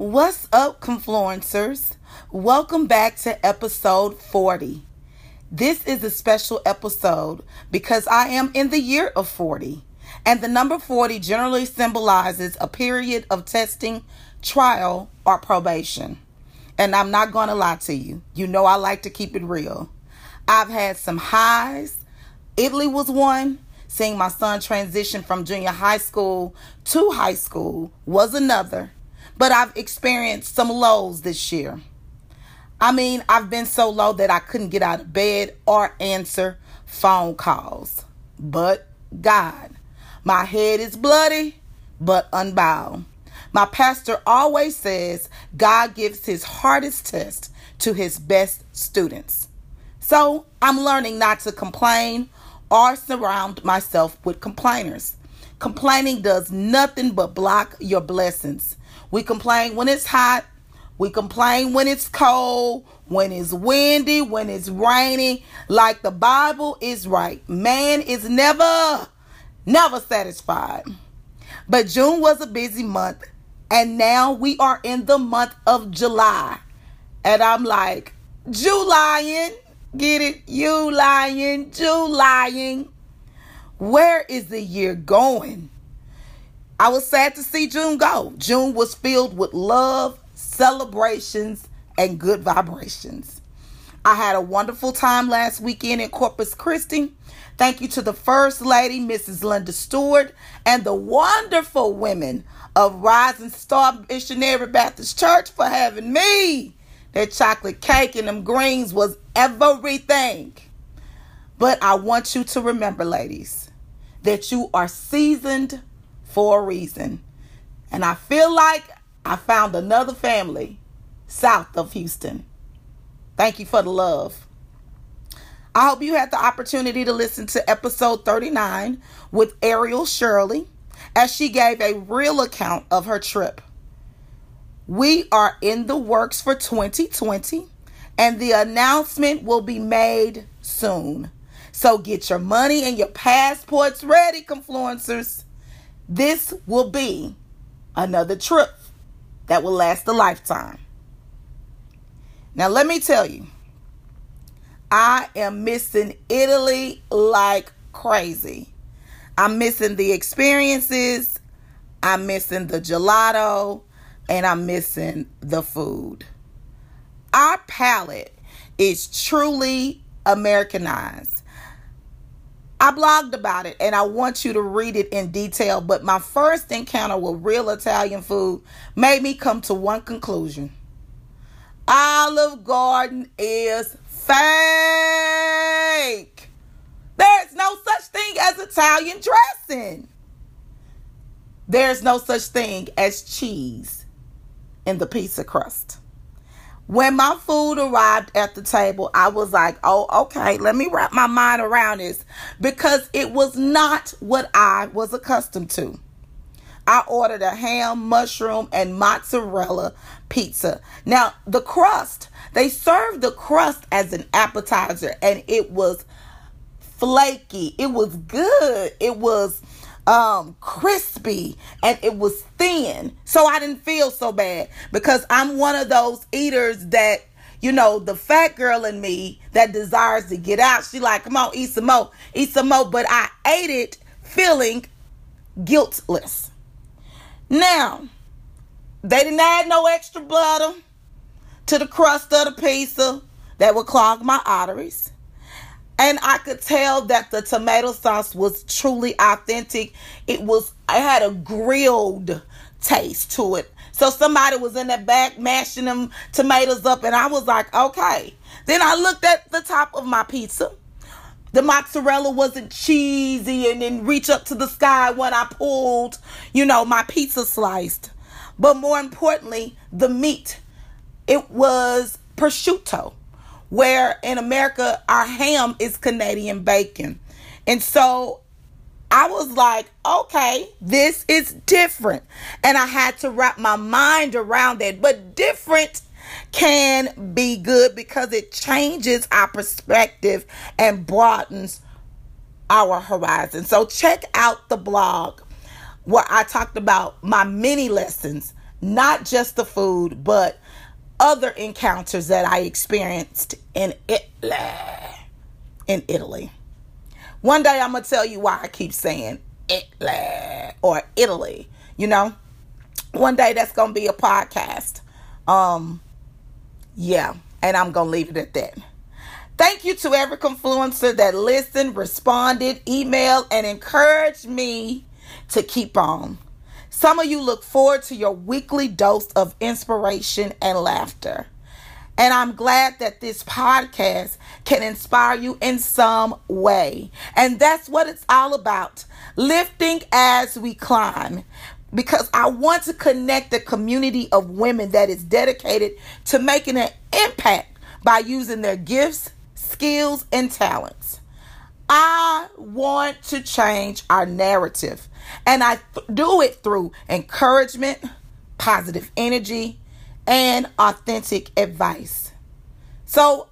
What's up, Confluencers? Welcome back to episode 40. This is a special episode because I am in the year of 40, and the number 40 generally symbolizes a period of testing, trial, or probation. And I'm not going to lie to you, you know I like to keep it real. I've had some highs. Italy was one. Seeing my son transition from junior high school to high school was another but I've experienced some lows this year. I mean, I've been so low that I couldn't get out of bed or answer phone calls. But God, my head is bloody, but unbowed. My pastor always says God gives his hardest test to his best students. So I'm learning not to complain or surround myself with complainers. Complaining does nothing but block your blessings. We complain when it's hot. We complain when it's cold, when it's windy, when it's raining. Like the Bible is right. Man is never, never satisfied. But June was a busy month. And now we are in the month of July. And I'm like, Julying. Get it? You lying. Julying. Where is the year going? I was sad to see June go. June was filled with love, celebrations, and good vibrations. I had a wonderful time last weekend in Corpus Christi. Thank you to the First Lady, Mrs. Linda Stewart, and the wonderful women of Rising Star Missionary Baptist Church for having me. That chocolate cake and them greens was everything. But I want you to remember, ladies, that you are seasoned for a reason. And I feel like I found another family south of Houston. Thank you for the love. I hope you had the opportunity to listen to episode 39 with Ariel Shirley as she gave a real account of her trip. We are in the works for 2020 and the announcement will be made soon. So get your money and your passports ready, confluencers. This will be another trip that will last a lifetime. Now, let me tell you, I am missing Italy like crazy. I'm missing the experiences, I'm missing the gelato, and I'm missing the food. Our palate is truly Americanized. I blogged about it and I want you to read it in detail. But my first encounter with real Italian food made me come to one conclusion Olive Garden is fake. There's no such thing as Italian dressing. There's no such thing as cheese in the pizza crust. When my food arrived at the table, I was like, oh, okay, let me wrap my mind around this because it was not what I was accustomed to. I ordered a ham, mushroom, and mozzarella pizza. Now, the crust, they served the crust as an appetizer and it was flaky. It was good. It was um crispy and it was thin. So I didn't feel so bad because I'm one of those eaters that you know, the fat girl in me that desires to get out. She like, come on, eat some more, eat some more. But I ate it feeling guiltless. Now, they didn't add no extra butter to the crust of the pizza that would clog my arteries. And I could tell that the tomato sauce was truly authentic. It was, I had a grilled taste to it. So somebody was in the back mashing them tomatoes up, and I was like, okay. Then I looked at the top of my pizza. The mozzarella wasn't cheesy and then reach up to the sky when I pulled, you know, my pizza sliced. But more importantly, the meat it was prosciutto, where in America our ham is Canadian bacon. And so I was like, okay, this is different. And I had to wrap my mind around that. But different can be good because it changes our perspective and broadens our horizon. So check out the blog where I talked about my many lessons, not just the food, but other encounters that I experienced in Italy. In Italy. One day I'm gonna tell you why I keep saying Italy or Italy. You know, one day that's gonna be a podcast. Um, yeah, and I'm gonna leave it at that. Thank you to every confluencer that listened, responded, emailed, and encouraged me to keep on. Some of you look forward to your weekly dose of inspiration and laughter. And I'm glad that this podcast can inspire you in some way. And that's what it's all about lifting as we climb. Because I want to connect a community of women that is dedicated to making an impact by using their gifts, skills, and talents. I want to change our narrative, and I th- do it through encouragement, positive energy, and authentic advice. So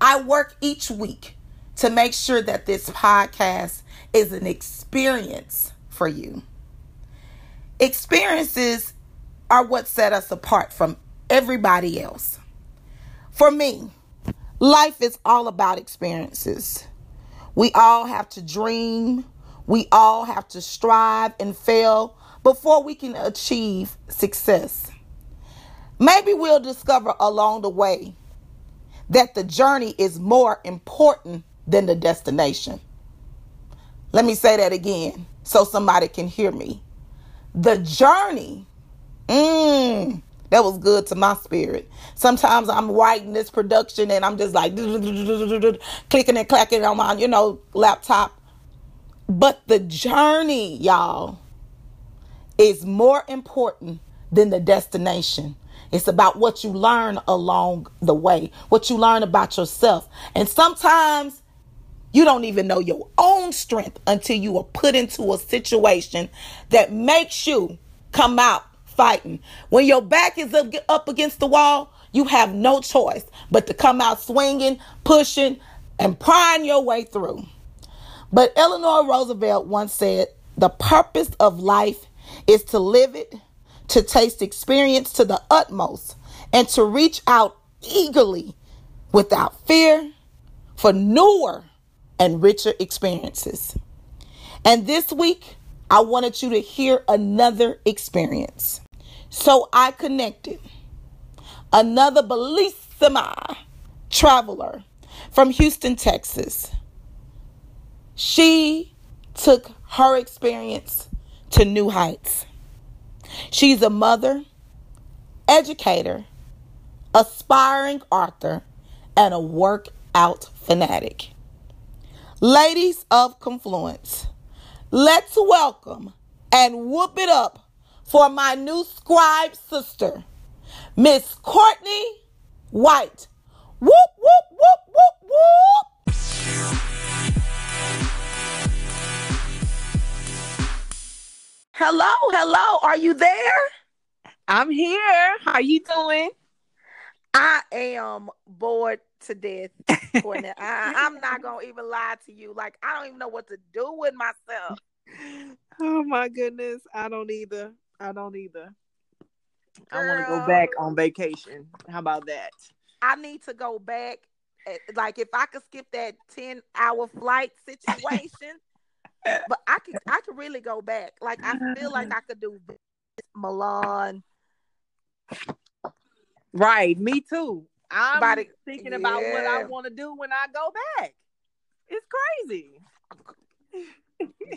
I work each week to make sure that this podcast is an experience for you. Experiences are what set us apart from everybody else. For me, life is all about experiences. We all have to dream, we all have to strive and fail before we can achieve success. Maybe we'll discover along the way that the journey is more important than the destination. Let me say that again so somebody can hear me. The journey, mm, that was good to my spirit. Sometimes I'm writing this production and I'm just like clicking and clacking on my, you know, laptop. But the journey, y'all, is more important than the destination. It's about what you learn along the way, what you learn about yourself. And sometimes you don't even know your own strength until you are put into a situation that makes you come out fighting. When your back is up against the wall, you have no choice but to come out swinging, pushing, and prying your way through. But Eleanor Roosevelt once said, The purpose of life is to live it to taste experience to the utmost and to reach out eagerly without fear for newer and richer experiences. And this week, I wanted you to hear another experience. So I connected another bellissima traveler from Houston, Texas. She took her experience to new heights. She's a mother, educator, aspiring author, and a workout fanatic. Ladies of Confluence, let's welcome and whoop it up for my new scribe sister, Miss Courtney White. Whoop, whoop, whoop, whoop, whoop. Hello, hello. Are you there? I'm here. How you doing? I am bored to death. I, I'm not gonna even lie to you. Like I don't even know what to do with myself. Oh my goodness, I don't either. I don't either. Girl, I want to go back on vacation. How about that? I need to go back. Eh, like if I could skip that ten hour flight situation, but I could I could really go back. Like I feel like I could do Milan. Right, me too. I'm the, thinking about what I want to do when I go back. It's crazy.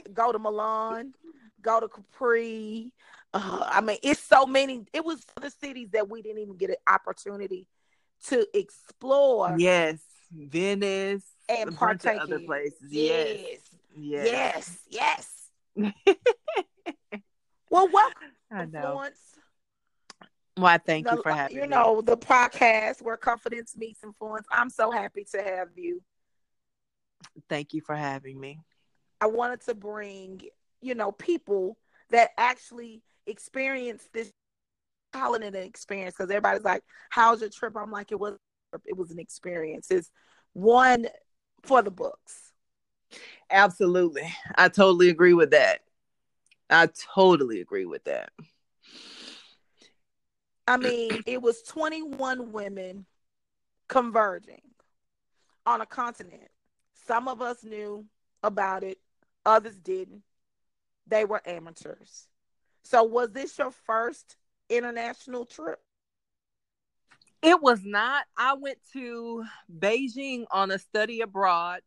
go to Milan, go to Capri. Uh, I mean, it's so many. It was the cities that we didn't even get an opportunity to explore. Yes, Venice and partake other places. Yes. yes. Yes. Yes. yes. well, welcome. I know. Why, thank the, you for having you me. You know the podcast where confidence meets influence. I'm so happy to have you. Thank you for having me. I wanted to bring, you know, people that actually experience this calling it an experience because everybody's like, How's your trip? I'm like, it was it was an experience. It's one for the books. Absolutely. I totally agree with that. I totally agree with that. I mean, it was 21 women converging on a continent. Some of us knew about it, others didn't. They were amateurs. So, was this your first international trip? It was not. I went to Beijing on a study abroad,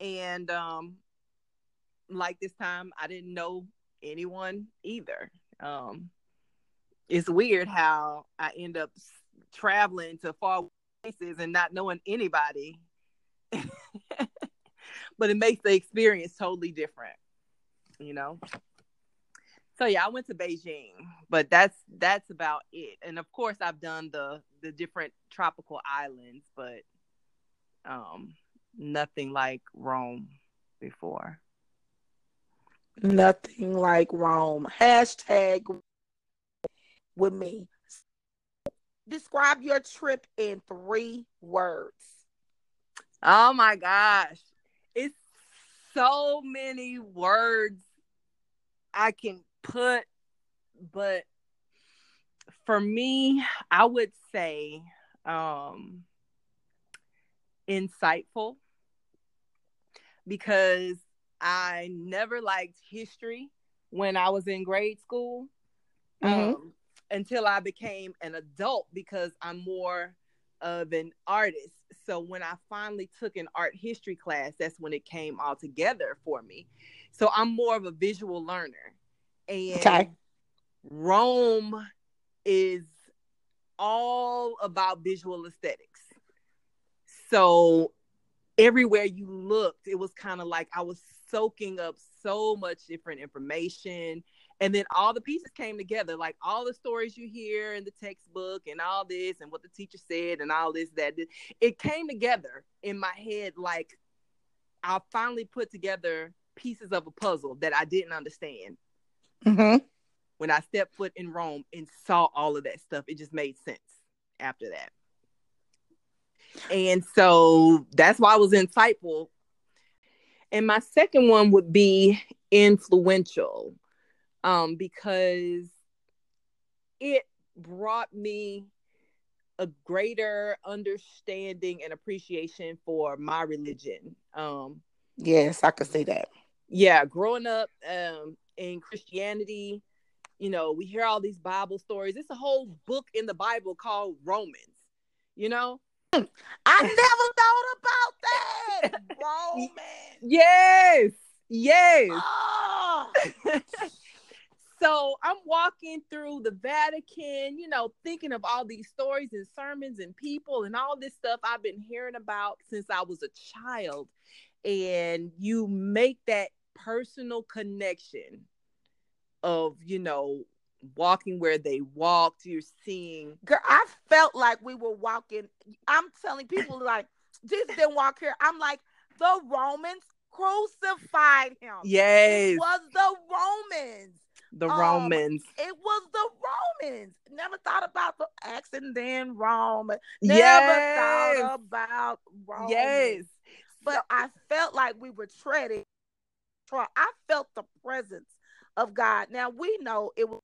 and um, like this time, I didn't know anyone either. Um, it's weird how I end up traveling to far places and not knowing anybody. but it makes the experience totally different, you know. So yeah, I went to Beijing, but that's that's about it. And of course, I've done the the different tropical islands, but um, nothing like Rome before. Nothing like Rome. Hashtag with me. Describe your trip in three words. Oh my gosh. It's so many words I can put, but for me, I would say um insightful because I never liked history when I was in grade school. Mm-hmm. Um, until I became an adult because I'm more of an artist. So when I finally took an art history class, that's when it came all together for me. So I'm more of a visual learner. And okay. Rome is all about visual aesthetics. So everywhere you looked, it was kind of like I was soaking up so much different information. And then all the pieces came together like all the stories you hear in the textbook and all this and what the teacher said and all this that it came together in my head like i finally put together pieces of a puzzle that i didn't understand. Mm-hmm. when i stepped foot in rome and saw all of that stuff it just made sense after that and so that's why i was insightful and my second one would be influential um, because it brought me a greater understanding and appreciation for my religion. Um, yes, I could see that. Yeah, growing up um, in Christianity, you know, we hear all these Bible stories. It's a whole book in the Bible called Romans. You know, I never thought about that. Romans. Yes. Yes. Oh. So I'm walking through the Vatican, you know, thinking of all these stories and sermons and people and all this stuff I've been hearing about since I was a child. And you make that personal connection of, you know, walking where they walked. You're seeing. Girl, I felt like we were walking. I'm telling people, like, Jesus didn't walk here. I'm like, the Romans crucified him. Yes. It was the Romans the um, Romans. It was the Romans. Never thought about the accident in Rome. Never yes. thought about Rome. Yes. But so, I felt like we were treading. I felt the presence of God. Now we know it was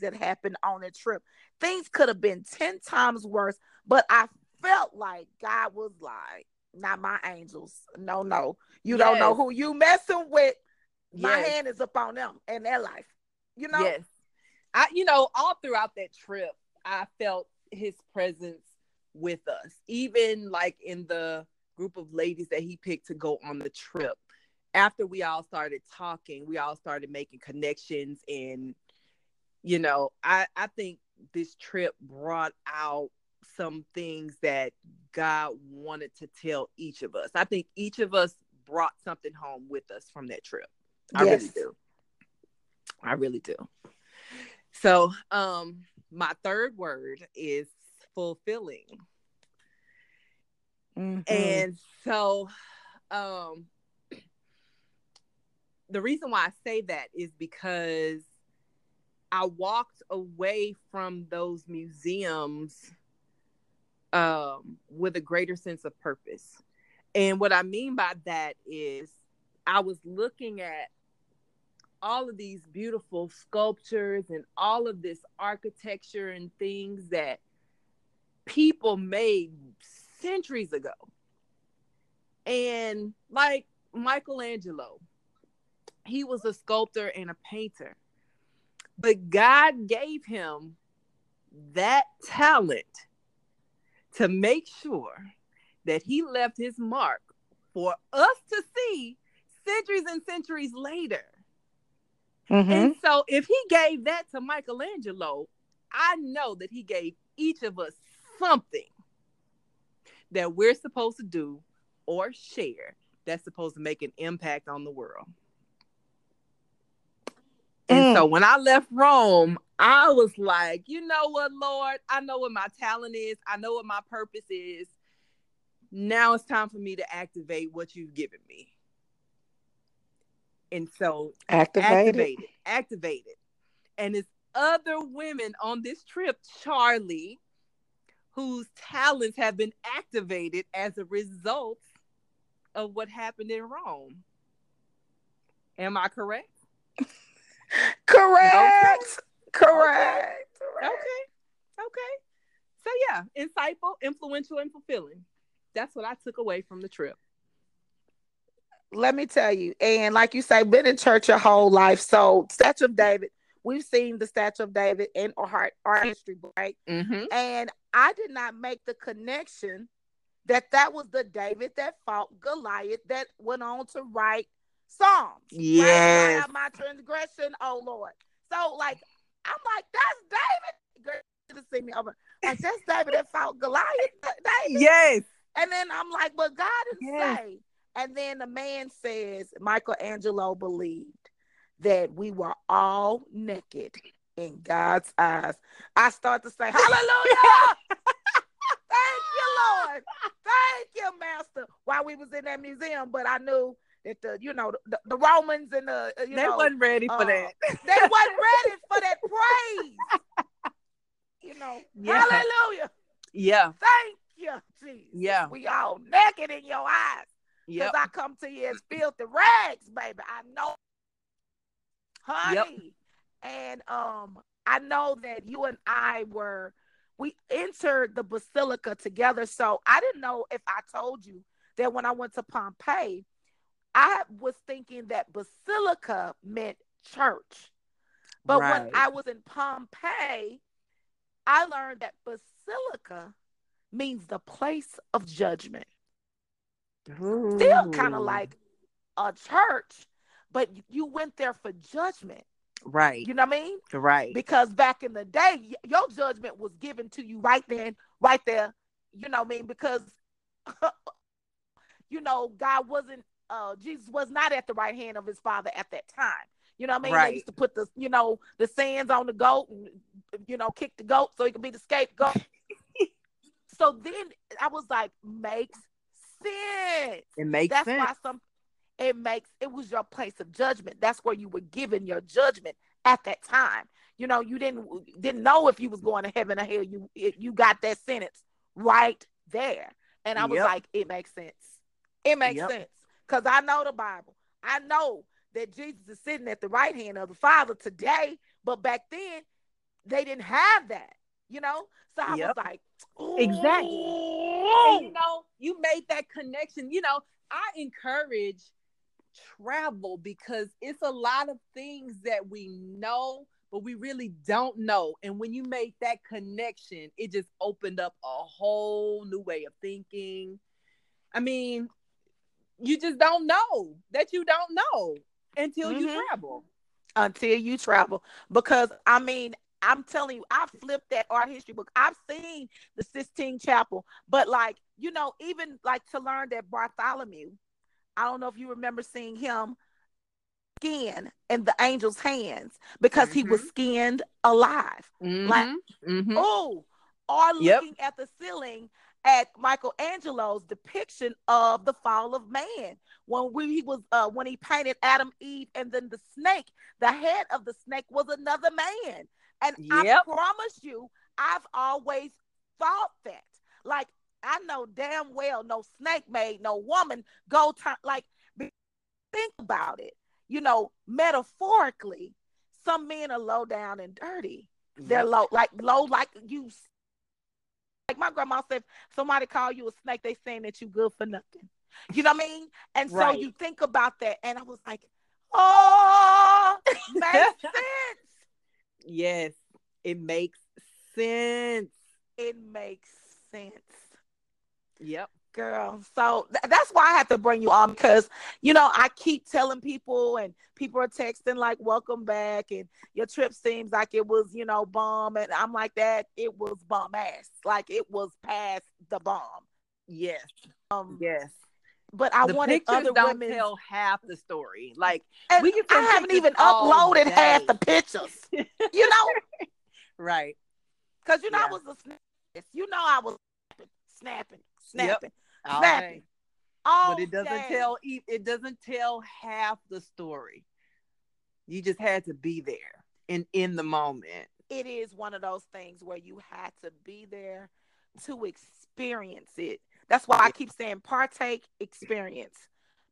that happened on the trip. Things could have been 10 times worse, but I felt like God was like, not my angels. No, no. You yes. don't know who you messing with. My yes. hand is up on them and their life you know yes i you know all throughout that trip i felt his presence with us even like in the group of ladies that he picked to go on the trip after we all started talking we all started making connections and you know i i think this trip brought out some things that god wanted to tell each of us i think each of us brought something home with us from that trip i yes. really do I really do. So, um, my third word is fulfilling. Mhm. And so um the reason why I say that is because I walked away from those museums um with a greater sense of purpose. And what I mean by that is I was looking at all of these beautiful sculptures and all of this architecture and things that people made centuries ago. And like Michelangelo, he was a sculptor and a painter. But God gave him that talent to make sure that he left his mark for us to see centuries and centuries later. Mhm. And so if he gave that to Michelangelo, I know that he gave each of us something that we're supposed to do or share that's supposed to make an impact on the world. And Mm. so when I left Rome, I was like, you know what, Lord? I know what my talent is. I know what my purpose is. Now it's time for me to activate what you've given me. And so Activated. activated, activated. And it's other women on this trip, Charlie, whose talents have been activated as a result of what happened in Rome. Am I correct? Correct. Correct. Okay. Okay. So yeah, insightful, influential, and fulfilling. That's what I took away from the trip. Let me tell you, and like you say, been in church your whole life. So, Statue of David, we've seen the Statue of David in our art, art history book, right? Mm-hmm. And I did not make the connection that that was the David that fought Goliath that went on to write Psalms. Right? Yes. My transgression, oh Lord. So, like, I'm like, that's David. Girl, you should me over. Like, that's David that fought Goliath. David. Yes. And then I'm like, but God didn't Yes. say. And then the man says, Michelangelo believed that we were all naked in God's eyes. I start to say, Hallelujah! Thank you, Lord. Thank you, Master. While we was in that museum, but I knew that the, you know, the, the Romans and the, uh, they know, wasn't ready for uh, that. they wasn't ready for that praise. You know, Yeah. hallelujah. Yeah. Thank you, Jesus. Yeah. We all naked in your eyes. Because Yep. I come to you as filthy rags, baby. I know. Honey. And um, I know that you and I were we entered the basilica together. So I didn't know if I told you that when I went to Pompeii, I was thinking that basilica meant church. But when I was in Pompeii, I learned that basilica means the place of judgment. Still kind of like a church, but you went there for judgment. right. You know what I mean? Right. Because back in the day, your judgment was given to you right then, right there. You know what I mean? Because, you know, God wasn't, uh, Jesus was not at the right hand of his father at that time. You know what I mean? Right. They used to put the, you know, the sands on the goat and, you know, kick the goat so he could be the scapegoat. so then I was like, makes sense. It makes That's sense. why some it makes it was your place of judgment. That's where you were given your judgment at that time. You know, you didn't didn't know if you was going to heaven or hell. You it, you got that sentence right there, and I was Yep. like, it makes sense. It makes Yep. sense because I know the Bible. I know that Jesus is sitting at the right hand of the Father today, but back then they didn't have that. You know, so I Yep. was like, Exactly. And you know, you made that connection. You know, I encourage travel because it's a lot of things that we know, but we really don't know. And when you made that connection, it just opened up a whole new way of thinking. I mean, you just don't know that you don't know until you Mhm. travel. until you travel. Because I mean, I'm telling you, I flipped that art history book. I've seen the Sistine Chapel, but like, you know, even like to learn that Bartholomew, I don't know if you remember seeing him skin in the angel's hands because mm-hmm. he was mm-hmm. skinned alive. Mm-hmm. Like, mm-hmm. oh, or looking yep. at the ceiling at Michelangelo's depiction of the fall of man when we, he was uh, when he painted Adam, Eve, and then the snake. The head of the snake was another man, and yep. I promise you, I've always thought that. Like I know damn well no snake made no woman go turn like think about it. You know, metaphorically, some men are low down and dirty. They're low, like low, like you like my grandma said, somebody call you a snake, they saying that you good for nothing. You know what I mean? And so right. you think about that, and I was like, oh, makes sense. Yes, it makes sense. It makes sense. Yep girl. So th- that's why I have to bring you on because you know I keep telling people and people are texting like "Welcome back" and your trip seems like it was you know bomb and I'm like that it was bomb ass like it was past the bomb. Yes. Um. Yes. But I the wanted other don't women tell half the story. Like we can I haven't even uploaded day. half the pictures. you know. right. Because you know yeah. I was a. You know I was snapping, snapping. Yep snapping. All but it doesn't day. tell it doesn't tell half the story. You just had to be there and in the moment. It is one of those things where you had to be there to experience it. That's why I keep saying partake, experience.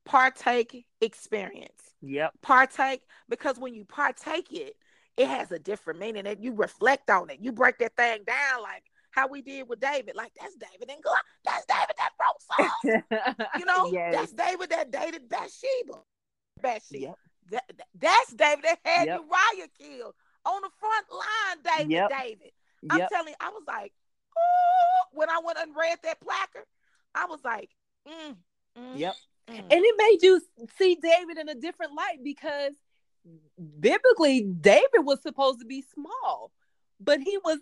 Partake, experience. Yep. Partake because when you partake it, it has a different meaning and you reflect on it. You break that thing down like, how we did with David. Like that's David and God. That's David that wrote songs. you know, yes. that's David that dated Bathsheba. Bathsheba. Yep. That, that's David that had yep. Uriah killed on the front line. David, yep. David. I'm yep. telling you, I was like, oh, when I went and read that placard, I was like, mm, mm, yep. Mm. And it made you see David in a different light because biblically, David was supposed to be small but he was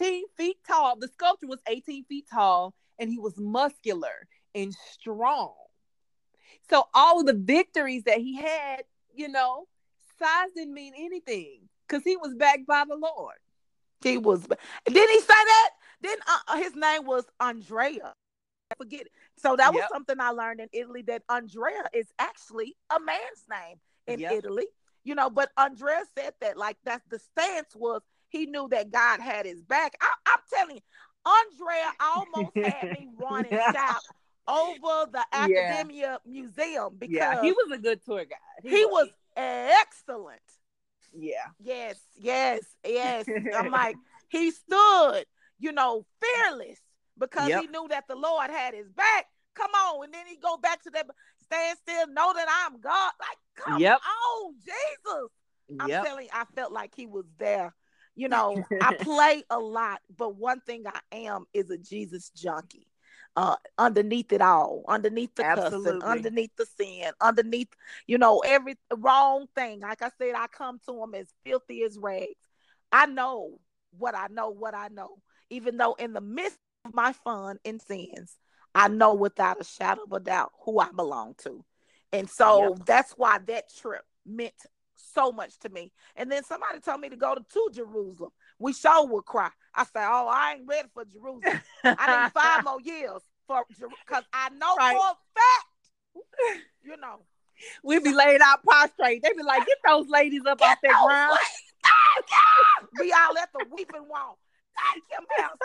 18 feet tall. The sculpture was 18 feet tall and he was muscular and strong. So all the victories that he had, you know, size didn't mean anything because he was backed by the Lord. He was. Didn't he say that? Then uh, uh, his name was Andrea. I forget. It. So that was yep. something I learned in Italy that Andrea is actually a man's name in yep. Italy. You know, but Andrea said that like that's the stance was he knew that God had his back. I, am telling you, Andrea almost had me running shout over the Academia yeah. Museum because yeah, he was a good tour guide. He, he was. was excellent. Yeah. Yes, yes, yes. I'm like, he stood, you know, fearless because yep. he knew that the Lord had his back. Come on. And then he go back to that stand still, know that I'm God. Like, come yep. on, Jesus. I'm yep. telling you, I felt like he was there you know, I play a lot, but one thing I am is a Jesus junkie. Uh, underneath it all, underneath the Absolutely. cussing, underneath the sin, underneath, you know, every wrong thing. Like I said, I come to him as filthy as rags. I know what I know, what I know. Even though in the midst of my fun and sins, I know without a shadow of a doubt who I belong to. And so yep. that's why that trip meant so much to me. And then somebody told me to go to, to Jerusalem. We sure would cry. I said, Oh, I ain't ready for Jerusalem. I need five more years for because I know right. for a fact, you know. We'd be laid out prostrate. They'd be like, get those ladies up off that ground. we all at the weeping wall. Thank you, Master.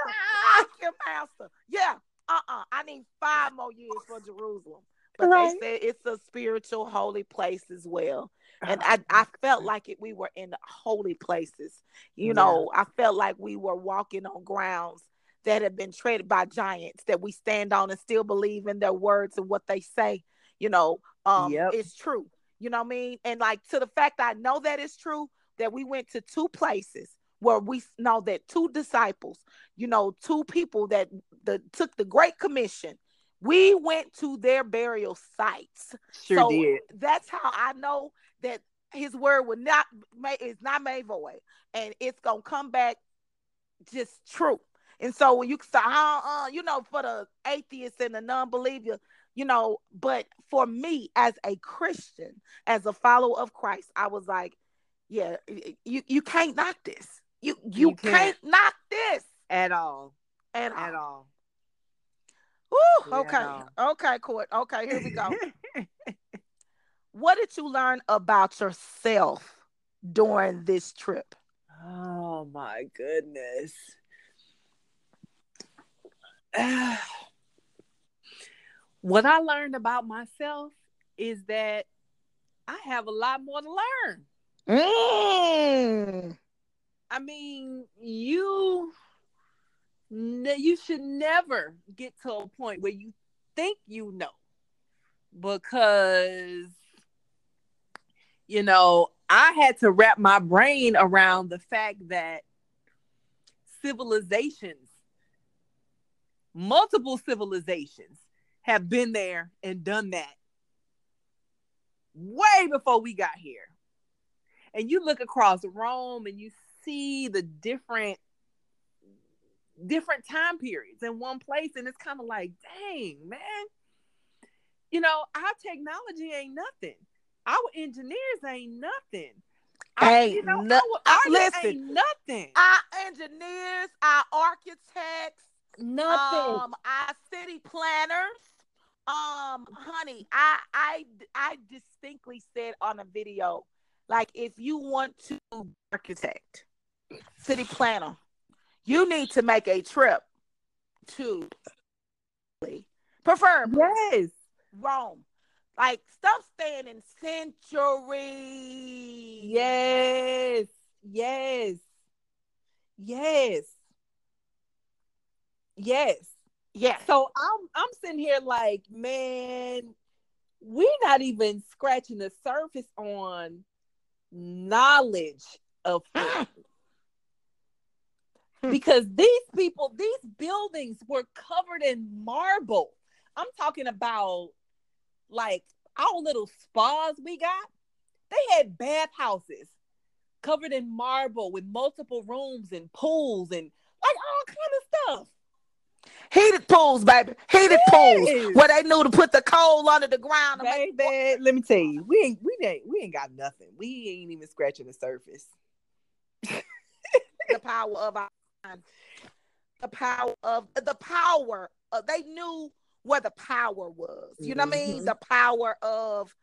Thank you, Master. Yeah. Uh-uh. I need five more years for Jerusalem. But right. they said it's a spiritual holy place as well and I, I felt like it we were in holy places you yeah. know i felt like we were walking on grounds that have been treaded by giants that we stand on and still believe in their words and what they say you know um yep. it's true you know what i mean and like to the fact i know that it's true that we went to two places where we know that two disciples you know two people that the took the great commission we went to their burial sites sure so did. that's how i know that his word will not is not made void and it's gonna come back just true and so when you say uh, uh, you know for the atheists and the non-believer you know, but for me as a Christian, as a follower of Christ, I was like, yeah, you you can't knock this. You you, you can't. can't. knock this at all. At all. At all. Ooh, okay. Okay, court. Okay, here we go. what did you learn about yourself during this trip? Oh my goodness. what I learned about myself is that I have a lot more to learn. Mm. I mean, you you should never get to a point where you think you know because you know i had to wrap my brain around the fact that civilizations multiple civilizations have been there and done that way before we got here. And you look across rome and you see the different different time periods in one place and it's kind of like dang man. You know our technology ain't nothing our engineers ain't nothing. Ain't you know, no, our, our listen ain't nothing. Our engineers our architects nothing. um our city planners. Um honey i i i distinctly said on a video like if you want to architect city planner you need to make a trip to prefer yes. Rome. Like stuff staying in centuries. Yes. Yes. Yes. Yes. Yes. So I'm I'm sitting here like, man, we're not even scratching the surface on knowledge of because these people, these buildings were covered in marble. I'm talking about like our little spas we got. They had bathhouses covered in marble with multiple rooms and pools and like all kind of stuff. Heated pools, baby. Heated yes. pools. Where they knew to put the coal under the ground. Baby, make... let me tell you, we ain't we ain't we ain't got nothing. We ain't even scratching the surface. the power of our the power of the power. Of, they knew where the power was. You know mm-hmm. what I mean? Mm-hmm. The power of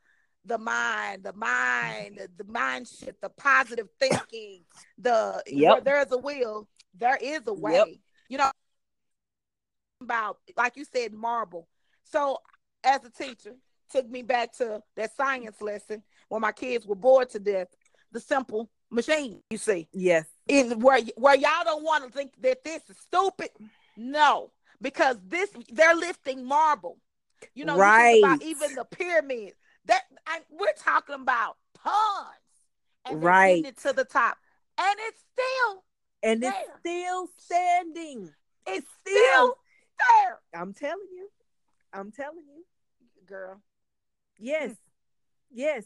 the mind, the mind, the, mindset, the positive thinking, the yep. where there's a will, there is a way. Yep. You know about like you said, marble. So as a teacher, took me back to that science lesson when my kids were bored to death. The simple machine, you see. Yes. In where where y'all don't want to think that this is stupid. No, because this they're lifting marble. You know, right. You about even the pyramids. That I, we're talking about tons, and right it to the top, and it's still and there. it's still standing. It's still there. I'm telling you, I'm telling you, girl. Yes, mm. yes.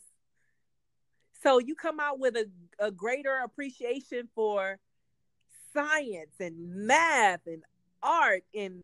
So you come out with a, a greater appreciation for science and math and art and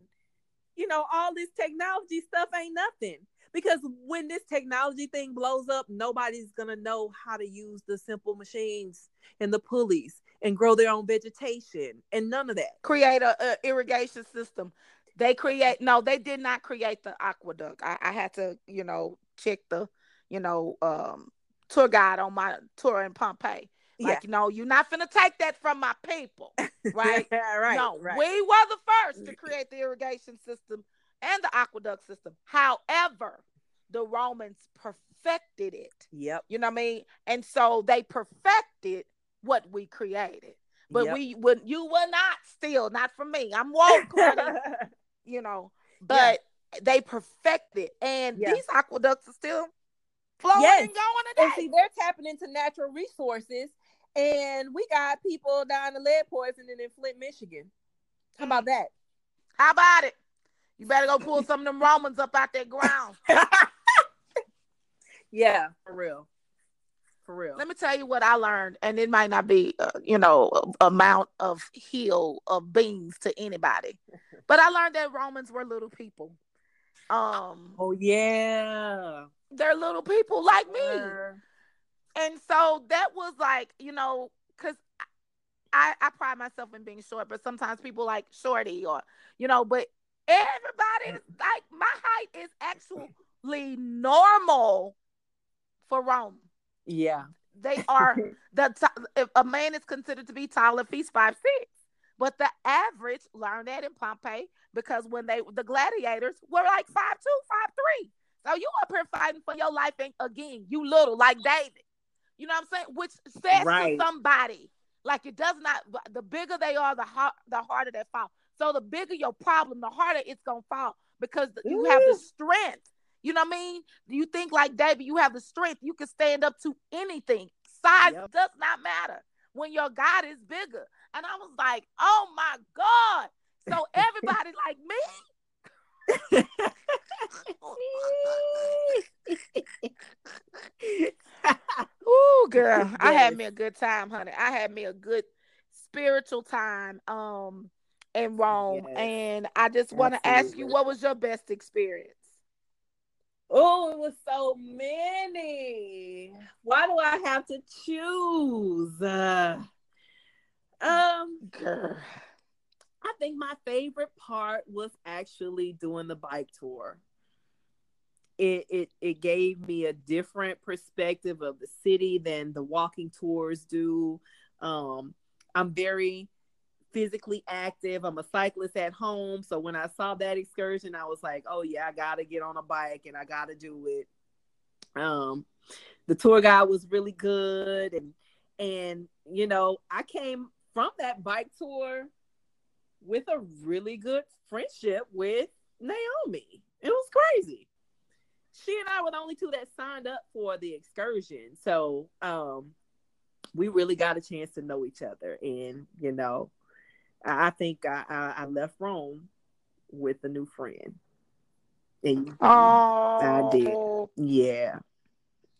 you know all this technology stuff ain't nothing. Because when this technology thing blows up nobody's gonna know how to use the simple machines and the pulleys and grow their own vegetation and none of that. Create a, a irrigation system. They create no they did not create the aqueduct. I, I had to you know check the you know um tour guide on my tour in pompeii like, yeah. know, you're not gonna take that from my people, right? yeah, right. No, right. we were the first to mm. create the irrigation system and the aqueduct system. However, the Romans perfected it. Yep. You know what I mean? And so they perfected what we created. But yep. we would you will not steal, not from me. I'm woke, you know. But yeah. they perfected, and yeah. these aqueducts are still flowing yes. and going today. And see, they're tapping into natural resources and we got people dying of lead poisoning in Flint, Michigan. How about that? How about it? You better go pull some of them Romans up out that ground. yeah, for real. For real. Let me tell you what I learned, and it might not be, uh, you know, amount of heel of beans to anybody, but I learned that Romans were little people. Um. Oh yeah. They're little people like me, and so that was like you know because. I, I pride myself in being short, but sometimes people like shorty or you know, but everybody is like my height is actually normal for Rome. Yeah. They are the t- if a man is considered to be tall if he's five six, but the average learned that in Pompeii because when they the gladiators were like five two, five three. So you up here fighting for your life, and again, you little like David. You know what I'm saying? Which says right. to somebody like it does not. The bigger they are, the hard, the harder they fall. So the bigger your problem, the harder it's gonna fall because you have the strength. You know what I mean? You think like David, you have the strength. You can stand up to anything. Size yep. does not matter when your God is bigger. And I was like, oh my God. So everybody like me. Ooh, girl. Yes. I had me a good time, honey. I had me a good spiritual time um in Rome. Yes. And I just want to ask you, what was your best experience? Oh, it was so many. Why do I have to choose? Uh, um, Girl. I think my favorite part was actually doing the bike tour. It, it it gave me a different perspective of the city than the walking tours do. Um, I'm very physically active. I'm a cyclist at home. So when I saw that excursion, I was like, oh yeah, I gotta get on a bike and I gotta do it. Um the tour guide was really good and and you know, I came from that bike tour with a really good friendship with Naomi. It was crazy. She and I were the only two that signed up for the excursion. So um we really got a chance to know each other and you know I think I, I, I left Rome with a new friend. And oh, I did. Yeah.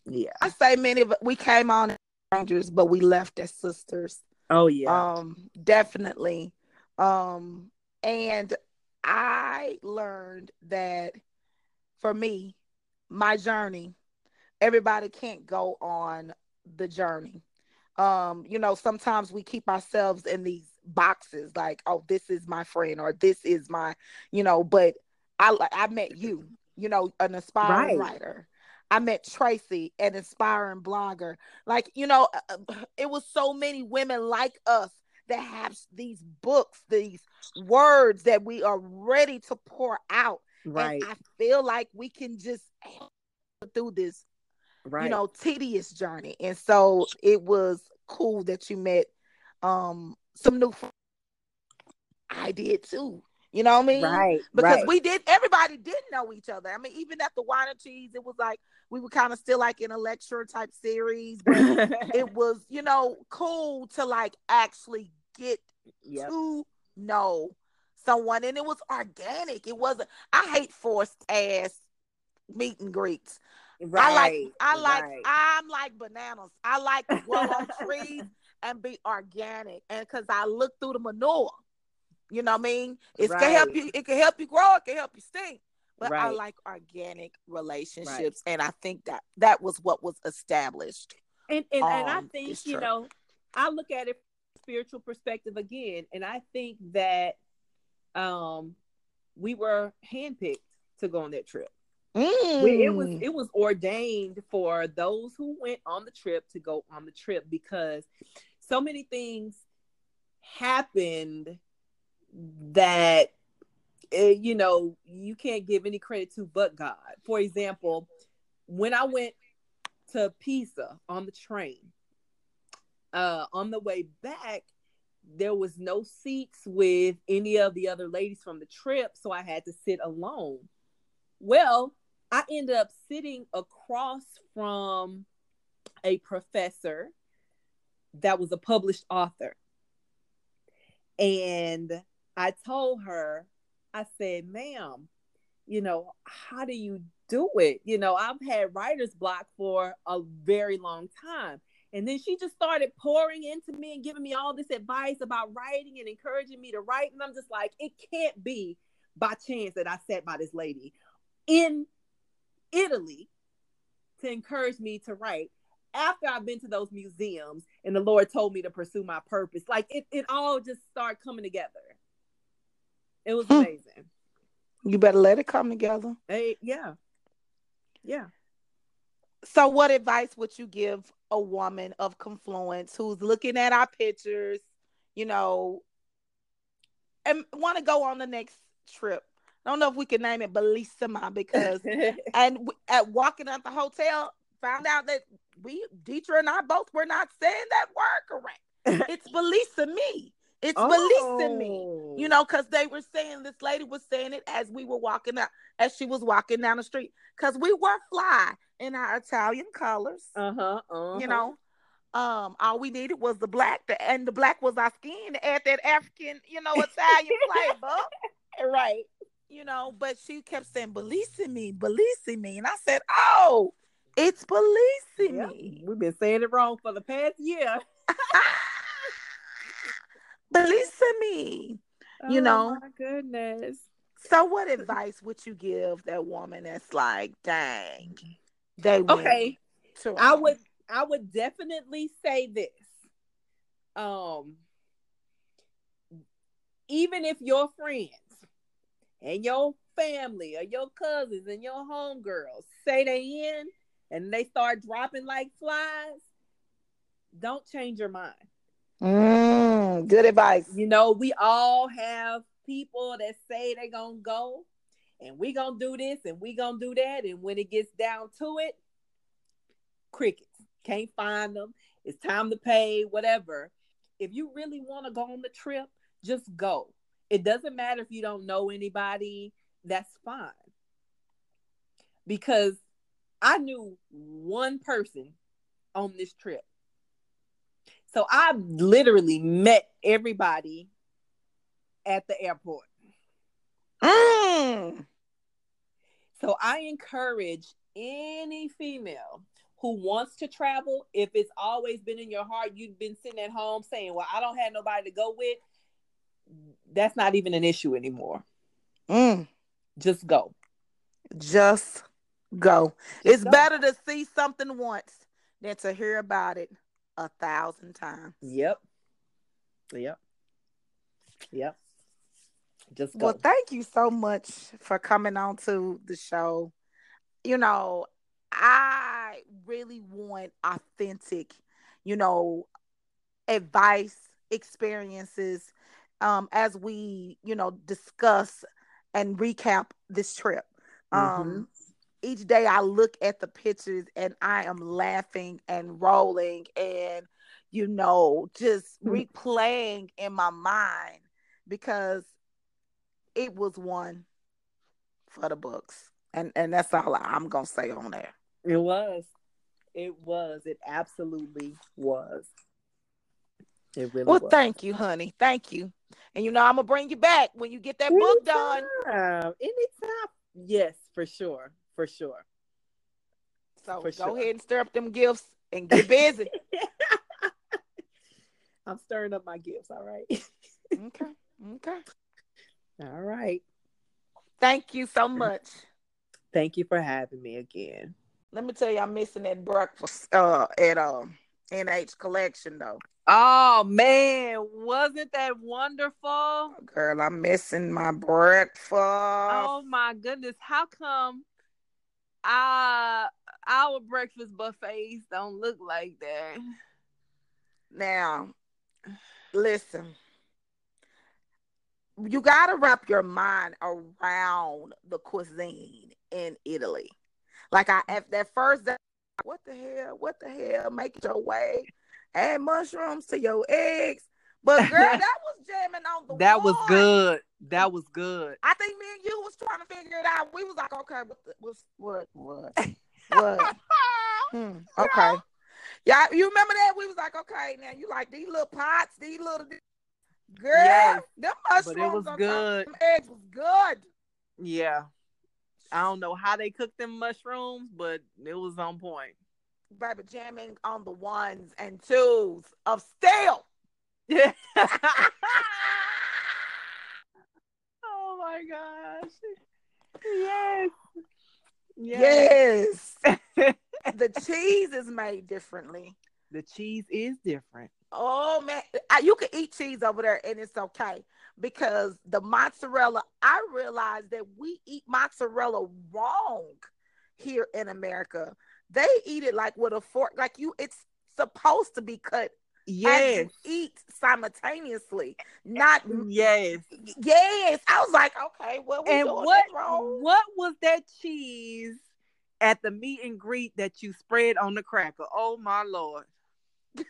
Yeah. I say many of we came on strangers, but we left as sisters. Oh yeah. Um, definitely. Um, and I learned that for me, my journey, everybody can't go on the journey. Um, you know, sometimes we keep ourselves in these boxes like oh this is my friend or this is my you know but i i met you you know an aspiring right. writer i met tracy an inspiring blogger like you know uh, uh, it was so many women like us that have these books these words that we are ready to pour out right and i feel like we can just through this right. you know tedious journey and so it was cool that you met um some new friends. I did too. You know what I mean? Right. Because right. we did everybody didn't know each other. I mean, even at the wine and cheese, it was like we were kind of still like in a lecture type series, but it was, you know, cool to like actually get yep. to know someone and it was organic. It wasn't I hate forced ass meet and greets. Right, I like I like right. I'm like bananas. I like to grow on trees and be organic. And because I look through the manure, you know what I mean? It right. can help you, it can help you grow, it can help you stink. But right. I like organic relationships. Right. And I think that that was what was established. And and, and I think, you know, I look at it spiritual perspective again, and I think that um we were handpicked to go on that trip. Mm. It was it was ordained for those who went on the trip to go on the trip because so many things happened that uh, you know you can't give any credit to but God. For example, when I went to Pisa on the train, uh, on the way back, there was no seats with any of the other ladies from the trip, so I had to sit alone. Well, I ended up sitting across from a professor that was a published author. And I told her, I said, ma'am, you know, how do you do it? You know, I've had writer's block for a very long time. And then she just started pouring into me and giving me all this advice about writing and encouraging me to write. And I'm just like, it can't be by chance that I sat by this lady in Italy to encourage me to write after I've been to those museums and the Lord told me to pursue my purpose. Like it, it all just started coming together. It was Hmm. amazing. You better let it come together. Hey, yeah. Yeah. So, what advice would you give a woman of confluence who's looking at our pictures, you know, and want to go on the next trip? I don't know if we can name it Bellissima because, and at walking at the hotel, found out that we, Deetra and I both were not saying that word correct. It's Bellissimi. It's Bellissimi. me, You know, because they were saying this lady was saying it as we were walking up, as she was walking down the street, because we were fly in our Italian colors. Uh-huh. uh-huh. You know, um, all we needed was the black, the, and the black was our skin to add that African, you know, Italian flavor. Right. You know, but she kept saying Bellissimi, me," and I said, "Oh, it's Yep. me. We've been saying it wrong for the past year. Bellissimi." You Oh, you know. my goodness. So, what advice would you give that woman that's like, dang, they Okay. I would I would definitely say this. Um even if your friends and your family or your cousins and your homegirls say they in and they start dropping like flies, don't change your mind. Mm, Mm, good advice. You know, we all have people that say they're gonna go and we gonna do this and we gonna do that. And when it gets down to it, crickets. Can't find them. It's time to pay, whatever. If you really want to go on the trip, just go. It doesn't matter if you don't know anybody, that's fine. Because I knew one person on this trip. So I literally met everybody at the airport. Mm. So I encourage any female who wants to travel, if it's always been in your heart, you've been sitting at home saying, Well, I don't have nobody to go with, that's not even an issue anymore. Mm. Just go. Just go. it's go. better to see something once than to hear about it a thousand times. Yep. Yep. Yep. Just go. Well, thank you so much for coming on to the show. You know, I really want authentic, you know, advice, experiences um as we, you know, discuss and recap this trip. Um each day I look at the pictures and I am laughing and rolling and you know just Mhm. replaying in my mind because it was one for the books. And and that's all I'm gonna say on there. It was. It was. It absolutely was. It really Well, was. thank you, honey. Thank you. And you know I'm gonna bring you back when you get that book done. Anytime. Anytime. Yes, for sure. For sure. So For go sure. ahead and stir up them gifts and get busy. I'm stirring up my gifts. All right. okay. Okay. All right. Thank you so much. Thank you for having me again. Let me tell you, I'm missing that breakfast uh at um NH collection though. Oh man, wasn't that wonderful? Girl, I'm missing my breakfast. Oh my goodness. How come uh our breakfast buffets don't look like that? Now, listen. You got to wrap your mind around the cuisine in Italy. Like I at that first day, what the hell? What the hell? Make your way. Add mushrooms to your eggs. But girl, that was jamming on the That was good. That was good. I think me and you was trying to figure it out. We was like, okay, what, what, what, what? Hmm, okay. Yeah, you remember that? We was like, okay, now you like these little pots, these little girl, Yes, them but mushrooms it was top good. them eggs was good. Yeah. I don't know how they cooked them mushrooms, but it was on point. Baby jamming on the ones and twos of steel. Yeah. oh my gosh. Yes. Yes. the cheese is made differently. The cheese is different. Oh man, I, you can eat cheese over there and it's okay because the mozzarella. I realized that we eat mozzarella wrong here in America. They eat it like with a fork, like you. It's supposed to be cut. Yes. eat simultaneously, not yes. Yes, I was like, okay, well, we and what wrong. what was that cheese at the meet and greet that you spread on the cracker? Oh my lord!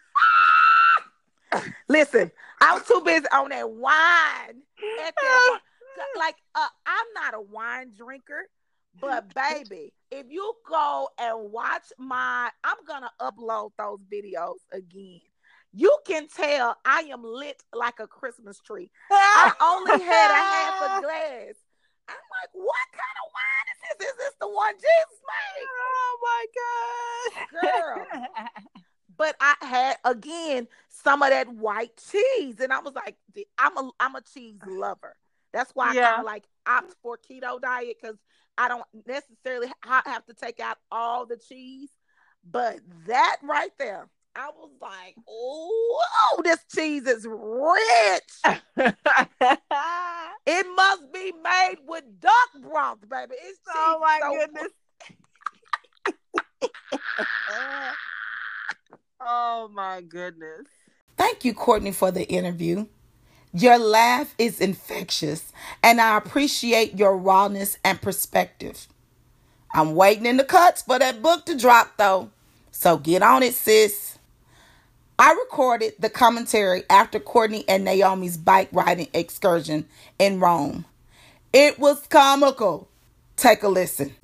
Listen, I was too busy on that wine. At that, like, uh, I'm not a wine drinker, but baby, if you go and watch my, I'm gonna upload those videos again. You can tell I am lit like a Christmas tree. I only had a half a glass. I'm like, what kind of wine is this? Is this the one Jesus made? Oh my God. Girl. but I had again some of that white cheese, and I was like, I'm a I'm a cheese lover. That's why I kind of like opt for keto diet because I don't necessarily ha- have to take out all the cheese. But that right there, I was like, oh, this cheese is rich. It must be made with duck broth, baby. It's cheese oh my so goodness! oh my goodness! Thank you, Courtney, for the interview. Your laugh is infectious, and I appreciate your rawness and perspective. I'm waiting in the cuts for that book to drop, though. So get on it, sis. I recorded the commentary after Courtney and Naomi's bike riding excursion in Rome. It was comical. Take a listen.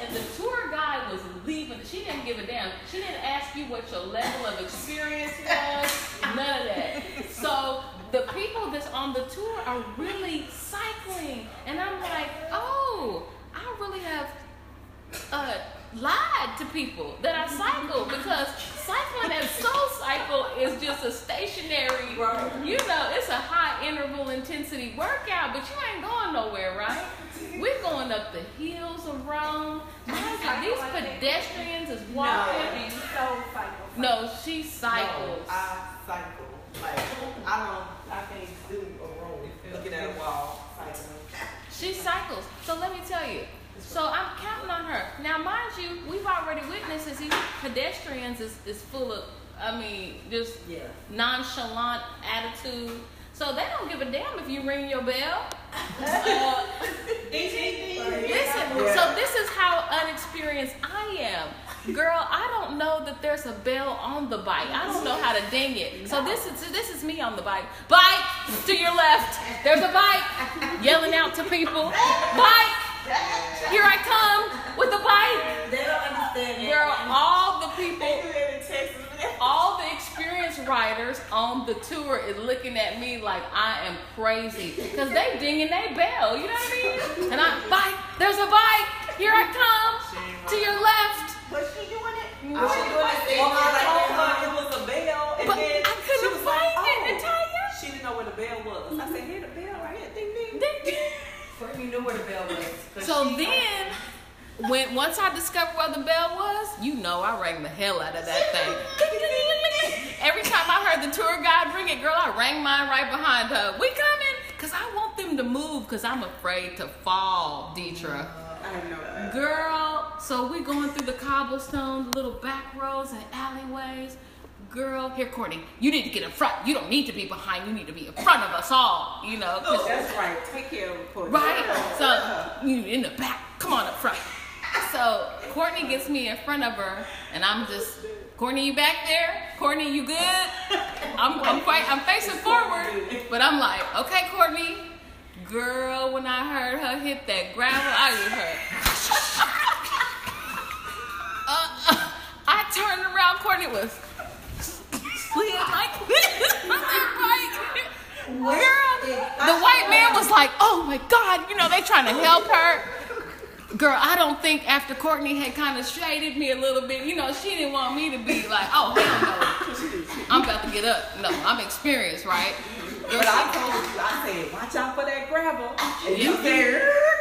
Yes, and the tour guide was leaving. She didn't give a damn. She didn't ask you what your level of experience was, none of that. So the people that's on the tour are really cycling, and I'm like, oh, I really have uh, lied to people that I cycle because cycling at Soul Cycle is just a stationary, you know, it's a high interval intensity workout, but you ain't going nowhere, right? We're going up the hills of Rome. Mind you, these pedestrians is walking. No, she cycles. No, I cycle. Like I don't. I can't do a roll. Looking at a wall. Cycling. She cycles. So let me tell you. So I'm counting on her. Now, mind you, we've already witnessed as these pedestrians is, is full of, I mean, just Yeah. nonchalant attitude. So they don't give a damn if you ring your bell. Uh, listen, so this is how unexperienced I am. Girl, I don't know that there's a bell on the bike. I don't know how to ding it. So this is this is me on the bike. Bike to your left. There's a bike yelling out to people. Bike. Here I come with the bike. They don't understand. Girl, all the people experienced riders on the tour is looking at me like I am crazy because they dinging their bell. You know what I mean? And I bike. There's a bike. Here I come to your left. But she doing it. What? She doing it. Well, I told her it was a bell, and But then I couldn't she was like, find it, oh. Natalia. She didn't know where the bell was. I said, here the bell right here. Ding ding. Ding, ding. Courtney knew where the bell was. So she- then, when once I discovered where the bell was, you know I rang the hell out of that thing. Every time I heard the tour guide ring it, girl, I rang mine right behind her. We coming? Cause I want them to move, cause I'm afraid to fall, Deetra. I know that. Girl, so we going through the cobblestones, the little back roads and alleyways. Girl, here, Courtney, you need to get in front. You don't need to be behind. You need to be in front of us all. You know, 'cause- That's right. Take care of Courtney. Right? So you in the back. Come on up front. So Courtney gets me in front of her, and I'm just, Courtney, you back there? Courtney, you good? I'm, I'm quite, I'm facing forward, but I'm like, okay, Courtney. Girl, when I heard her hit that gravel, I just heard. Uh, uh, I time Courtney was slid like this on that bike. Girl, the white man was like, "Oh my God!" You know they trying to help her. Girl, I don't think after Courtney had kind of shaded me a little bit, you know, she didn't want me to be like, "Oh hell no, I'm about to get up." No, I'm experienced, right? But I told you, I said, watch out for that gravel. And you said, "Er."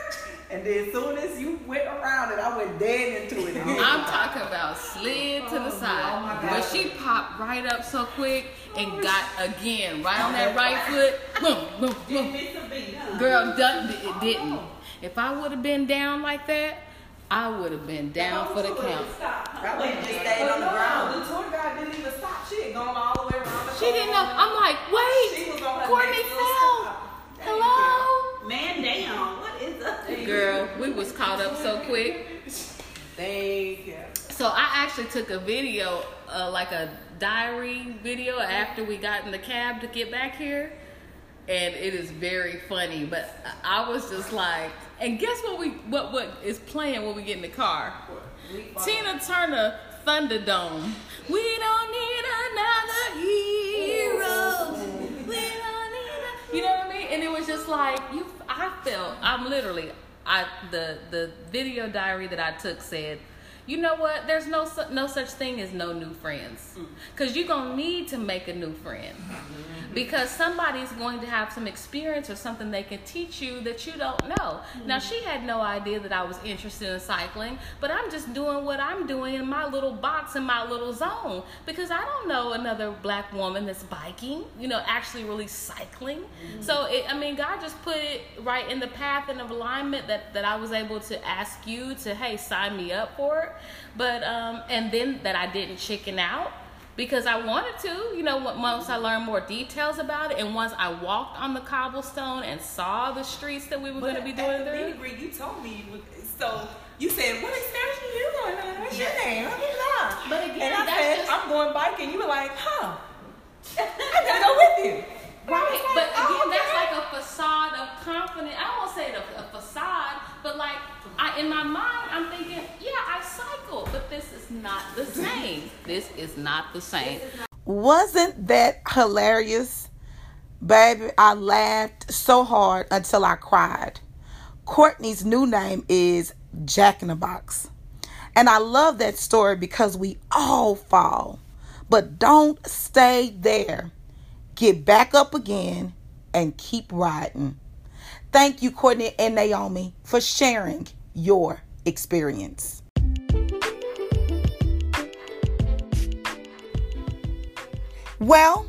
and then as soon as you went around it, I went dead into it. I'm talking about slid to the side. But she popped right up so quick and got again right on that right foot. Boom, boom, boom. Miss a beat, huh? Girl, done, it didn't. If I would have been down like that, I would have been down for the count. I went and just stayed on the ground. The tour guide didn't even stop. She had gone all the way around the She didn't know. I'm like, wait, was on her Courtney next fell. Hello, Man down. What is up? girl. We was caught up so quick. Thank you. So I actually took a video, uh, like a diary video, after we got in the cab to get back here, and it is very funny. But I was just like, and guess what? We what what is playing when we get in the car? Tina Turner, Thunderdome. We don't need another hero. We don't need. A, you know what I mean? And it was just like you. I felt. I'm literally. I the the video diary that I took said. You know what? There's no su- no such thing as no new friends, mm. because you're gonna need to make a new friend, mm-hmm. because somebody's going to have some experience or something they can teach you that you don't know. Now mm-hmm. she had no idea that I was interested in cycling, but I'm just doing what I'm doing in my little box in my little zone. Because I don't know another black woman that's biking, you know, actually really cycling. Mm-hmm. So it, I mean, God just put it right in the path and of alignment that that I was able to ask you to hey sign me up for it, but um and then that I didn't chicken out because I wanted to, you know, once I learned more details about it, and once I walked on the cobblestone and saw the streets that we were going to be doing through. meet you told me. So you said, "What excursion are you going on? What's your name?" But again, and I that's said, just- "I'm going biking." You were like, "Huh? I gotta go with you." Right, but again, Oh, that's okay. like a facade of confidence. I won't say it a, a facade, but like I, in my mind, I'm thinking, yeah, cycle, but this is not the same. This is not the same. Wasn't that hilarious? Baby, I laughed so hard until I cried. Courtney's new name is Jack in the Box. And I love that story because we all fall. But don't stay there. Get back up again and keep riding. Thank you, Courtney and Naomi, for sharing your experience. Well,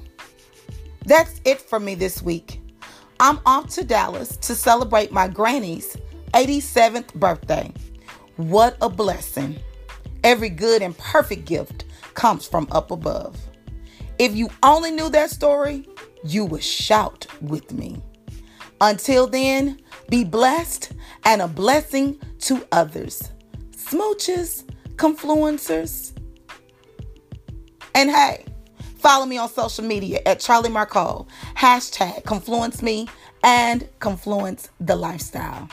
that's it for me this week. I'm off to Dallas to celebrate my granny's 87th birthday. What a blessing. Every good and perfect gift comes from up above. If you only knew that story, you would shout with me. Until then, be blessed and a blessing to others. Smooches, confluencers. And hey, follow me on social media at Charlie Marco, hashtag Confluence Me and Confluence the Lifestyle.